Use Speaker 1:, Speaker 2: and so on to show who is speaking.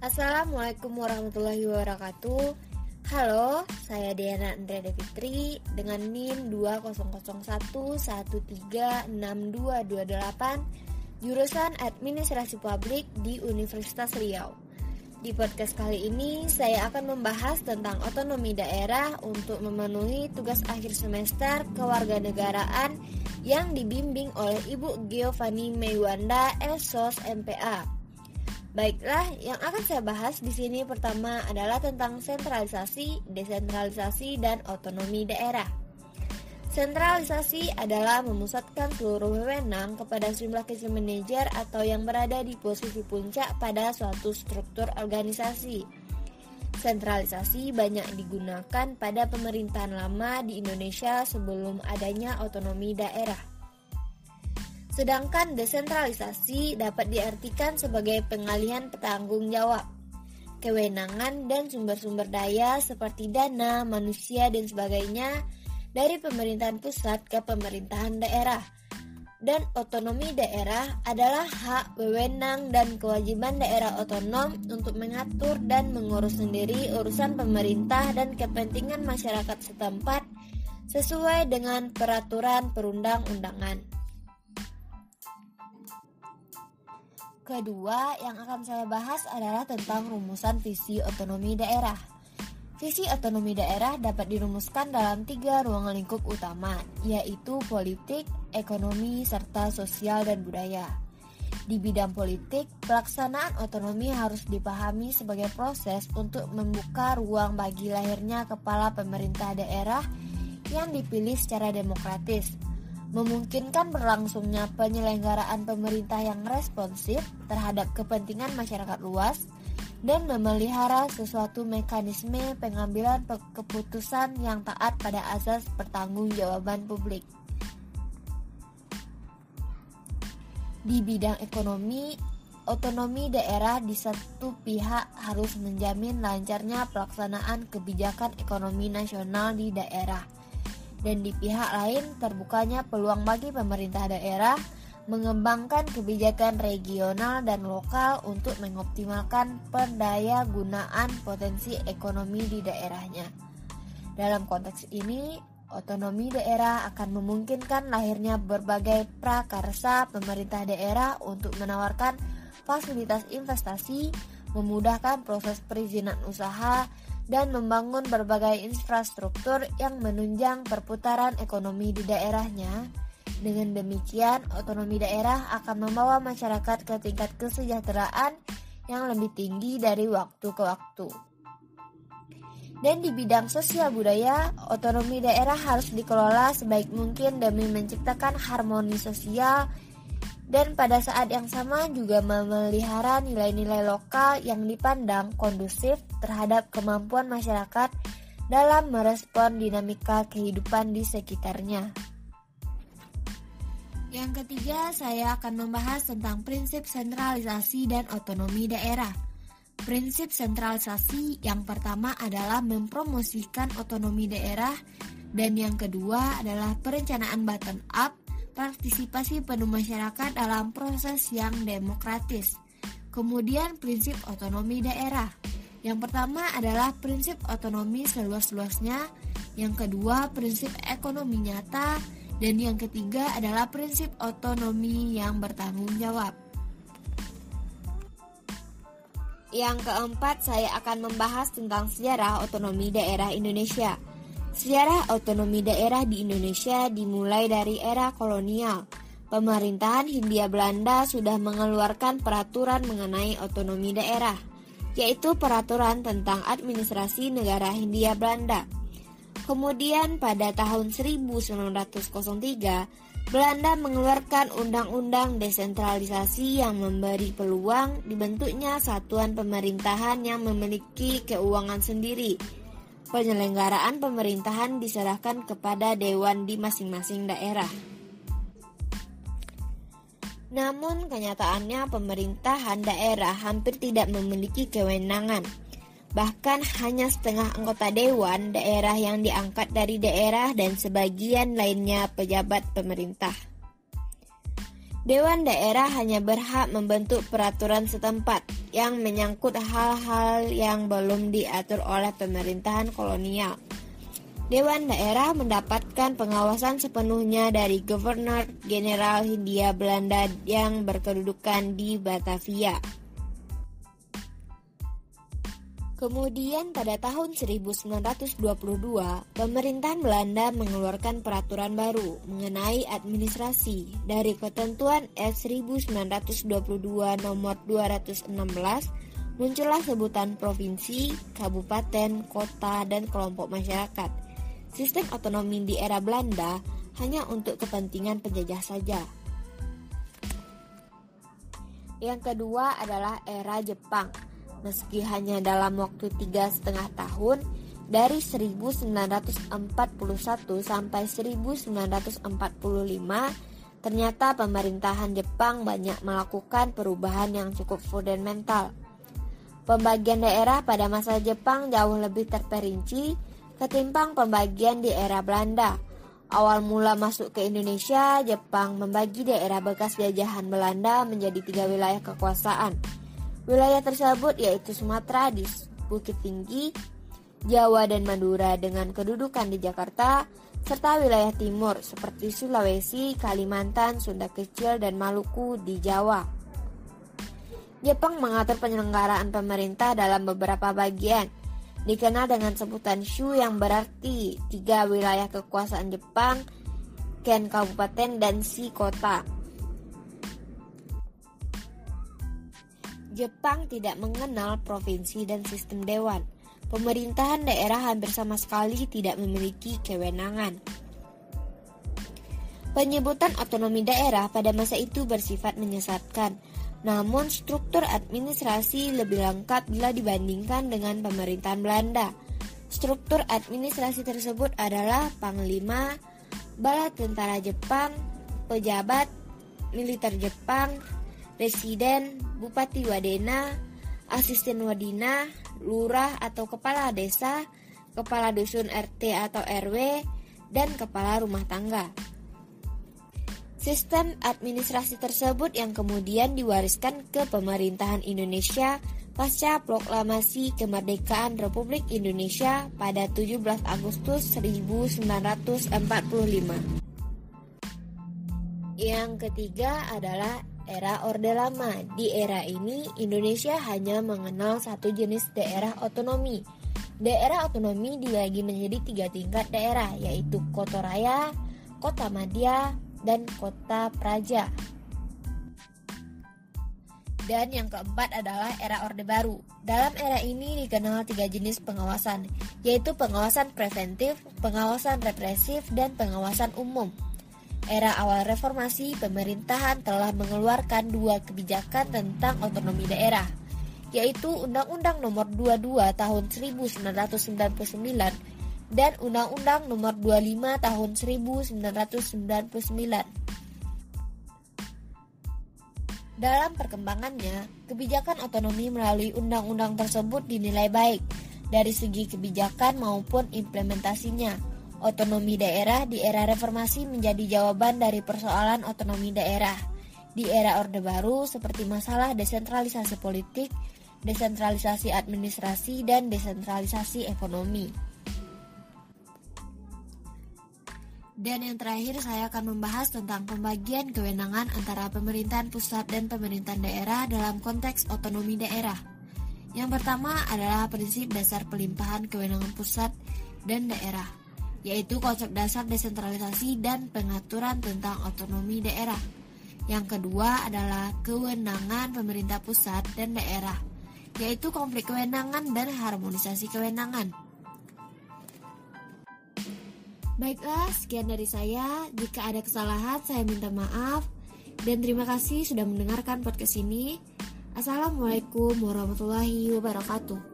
Speaker 1: Assalamualaikum warahmatullahi wabarakatuh Halo, saya Diana Andrea Devitri dengan NIM 2001136228 jurusan Administrasi Publik di Universitas Riau. Di podcast kali ini saya akan membahas tentang otonomi daerah untuk memenuhi tugas akhir semester kewarganegaraan yang dibimbing oleh Ibu Giovanni Meiwanda Esos MPA. Baiklah, yang akan saya bahas di sini pertama adalah tentang sentralisasi, desentralisasi, dan otonomi daerah. Sentralisasi adalah memusatkan seluruh wewenang kepada sejumlah key manajer atau yang berada di posisi puncak pada suatu struktur organisasi. Sentralisasi banyak digunakan pada pemerintahan lama di Indonesia sebelum adanya otonomi daerah. Sedangkan desentralisasi dapat diartikan sebagai pengalihan petanggung jawab, kewenangan dan sumber-sumber daya seperti dana, manusia dan sebagainya dari pemerintahan pusat ke pemerintahan daerah. Dan otonomi daerah adalah hak, wewenang, dan kewajiban daerah otonom untuk mengatur dan mengurus sendiri urusan pemerintah dan kepentingan masyarakat setempat sesuai dengan peraturan perundang-undangan. Kedua yang akan saya bahas adalah tentang rumusan visi otonomi daerah. Visi otonomi daerah dapat dirumuskan dalam tiga ruang lingkup utama, yaitu politik, ekonomi, serta sosial dan budaya. Di bidang politik, pelaksanaan otonomi harus dipahami sebagai proses untuk membuka ruang bagi lahirnya kepala pemerintah daerah yang dipilih secara demokratis memungkinkan berlangsungnya penyelenggaraan pemerintah yang responsif terhadap kepentingan masyarakat luas dan memelihara sesuatu mekanisme pengambilan keputusan yang taat pada asas pertanggungjawaban publik. Di bidang ekonomi, otonomi daerah di satu pihak harus menjamin lancarnya pelaksanaan kebijakan ekonomi nasional di daerah dan di pihak lain terbukanya peluang bagi pemerintah daerah mengembangkan kebijakan regional dan lokal untuk mengoptimalkan pendaya gunaan potensi ekonomi di daerahnya. Dalam konteks ini, otonomi daerah akan memungkinkan lahirnya berbagai prakarsa pemerintah daerah untuk menawarkan fasilitas investasi, memudahkan proses perizinan usaha, dan membangun berbagai infrastruktur yang menunjang perputaran ekonomi di daerahnya. Dengan demikian, otonomi daerah akan membawa masyarakat ke tingkat kesejahteraan yang lebih tinggi dari waktu ke waktu. Dan di bidang sosial budaya, otonomi daerah harus dikelola sebaik mungkin demi menciptakan harmoni sosial dan pada saat yang sama juga memelihara nilai-nilai lokal yang dipandang kondusif terhadap kemampuan masyarakat dalam merespon dinamika kehidupan di sekitarnya. Yang ketiga, saya akan membahas tentang prinsip sentralisasi dan otonomi daerah. Prinsip sentralisasi yang pertama adalah mempromosikan otonomi daerah dan yang kedua adalah perencanaan bottom up partisipasi penuh masyarakat dalam proses yang demokratis. Kemudian prinsip otonomi daerah. Yang pertama adalah prinsip otonomi seluas-luasnya, yang kedua prinsip ekonomi nyata, dan yang ketiga adalah prinsip otonomi yang bertanggung jawab. Yang keempat, saya akan membahas tentang sejarah otonomi daerah Indonesia. Sejarah otonomi daerah di Indonesia dimulai dari era kolonial. Pemerintahan Hindia Belanda sudah mengeluarkan peraturan mengenai otonomi daerah, yaitu peraturan tentang administrasi negara Hindia Belanda. Kemudian pada tahun 1903, Belanda mengeluarkan undang-undang desentralisasi yang memberi peluang dibentuknya satuan pemerintahan yang memiliki keuangan sendiri penyelenggaraan pemerintahan diserahkan kepada dewan di masing-masing daerah. Namun kenyataannya pemerintahan daerah hampir tidak memiliki kewenangan. Bahkan hanya setengah anggota dewan daerah yang diangkat dari daerah dan sebagian lainnya pejabat pemerintah. Dewan daerah hanya berhak membentuk peraturan setempat yang menyangkut hal-hal yang belum diatur oleh pemerintahan kolonial. Dewan daerah mendapatkan pengawasan sepenuhnya dari Gubernur Jenderal Hindia Belanda yang berkedudukan di Batavia. Kemudian pada tahun 1922, pemerintahan Belanda mengeluarkan peraturan baru mengenai administrasi dari ketentuan S 1922 nomor 216 muncullah sebutan provinsi, kabupaten, kota, dan kelompok masyarakat. Sistem otonomi di era Belanda hanya untuk kepentingan penjajah saja. Yang kedua adalah era Jepang meski hanya dalam waktu tiga setengah tahun dari 1941 sampai 1945 ternyata pemerintahan Jepang banyak melakukan perubahan yang cukup fundamental. Pembagian daerah pada masa Jepang jauh lebih terperinci ketimbang pembagian di era Belanda. Awal mula masuk ke Indonesia, Jepang membagi daerah bekas jajahan Belanda menjadi tiga wilayah kekuasaan, Wilayah tersebut yaitu Sumatera di Bukit Tinggi, Jawa dan Madura dengan kedudukan di Jakarta, serta wilayah timur seperti Sulawesi, Kalimantan, Sunda Kecil, dan Maluku di Jawa. Jepang mengatur penyelenggaraan pemerintah dalam beberapa bagian, dikenal dengan sebutan Shu yang berarti tiga wilayah kekuasaan Jepang, Ken Kabupaten, dan Si Kota. Jepang tidak mengenal provinsi dan sistem dewan. Pemerintahan daerah hampir sama sekali tidak memiliki kewenangan. Penyebutan otonomi daerah pada masa itu bersifat menyesatkan, namun struktur administrasi lebih lengkap bila dibandingkan dengan pemerintahan Belanda. Struktur administrasi tersebut adalah Panglima, Bala Tentara Jepang, pejabat, militer Jepang, Residen, Bupati Wadena, Asisten Wadina, Lurah atau Kepala Desa, Kepala Dusun RT atau RW, dan Kepala Rumah Tangga. Sistem administrasi tersebut yang kemudian diwariskan ke pemerintahan Indonesia pasca proklamasi kemerdekaan Republik Indonesia pada 17 Agustus 1945. Yang ketiga adalah era Orde Lama. Di era ini, Indonesia hanya mengenal satu jenis daerah otonomi. Daerah otonomi dibagi menjadi tiga tingkat daerah, yaitu Kota Raya, Kota Madya, dan Kota Praja. Dan yang keempat adalah era Orde Baru. Dalam era ini dikenal tiga jenis pengawasan, yaitu pengawasan preventif, pengawasan represif, dan pengawasan umum. Era awal reformasi, pemerintahan telah mengeluarkan dua kebijakan tentang otonomi daerah, yaitu Undang-Undang Nomor 22 Tahun 1999 dan Undang-Undang Nomor 25 Tahun 1999. Dalam perkembangannya, kebijakan otonomi melalui undang-undang tersebut dinilai baik dari segi kebijakan maupun implementasinya Otonomi daerah di era reformasi menjadi jawaban dari persoalan otonomi daerah. Di era Orde Baru seperti masalah desentralisasi politik, desentralisasi administrasi, dan desentralisasi ekonomi. Dan yang terakhir saya akan membahas tentang pembagian kewenangan antara pemerintahan pusat dan pemerintahan daerah dalam konteks otonomi daerah. Yang pertama adalah prinsip dasar pelimpahan kewenangan pusat dan daerah yaitu konsep dasar desentralisasi dan pengaturan tentang otonomi daerah. Yang kedua adalah kewenangan pemerintah pusat dan daerah, yaitu konflik kewenangan dan harmonisasi kewenangan. Baiklah, sekian dari saya. Jika ada kesalahan, saya minta maaf. Dan terima kasih sudah mendengarkan podcast ini. Assalamualaikum warahmatullahi wabarakatuh.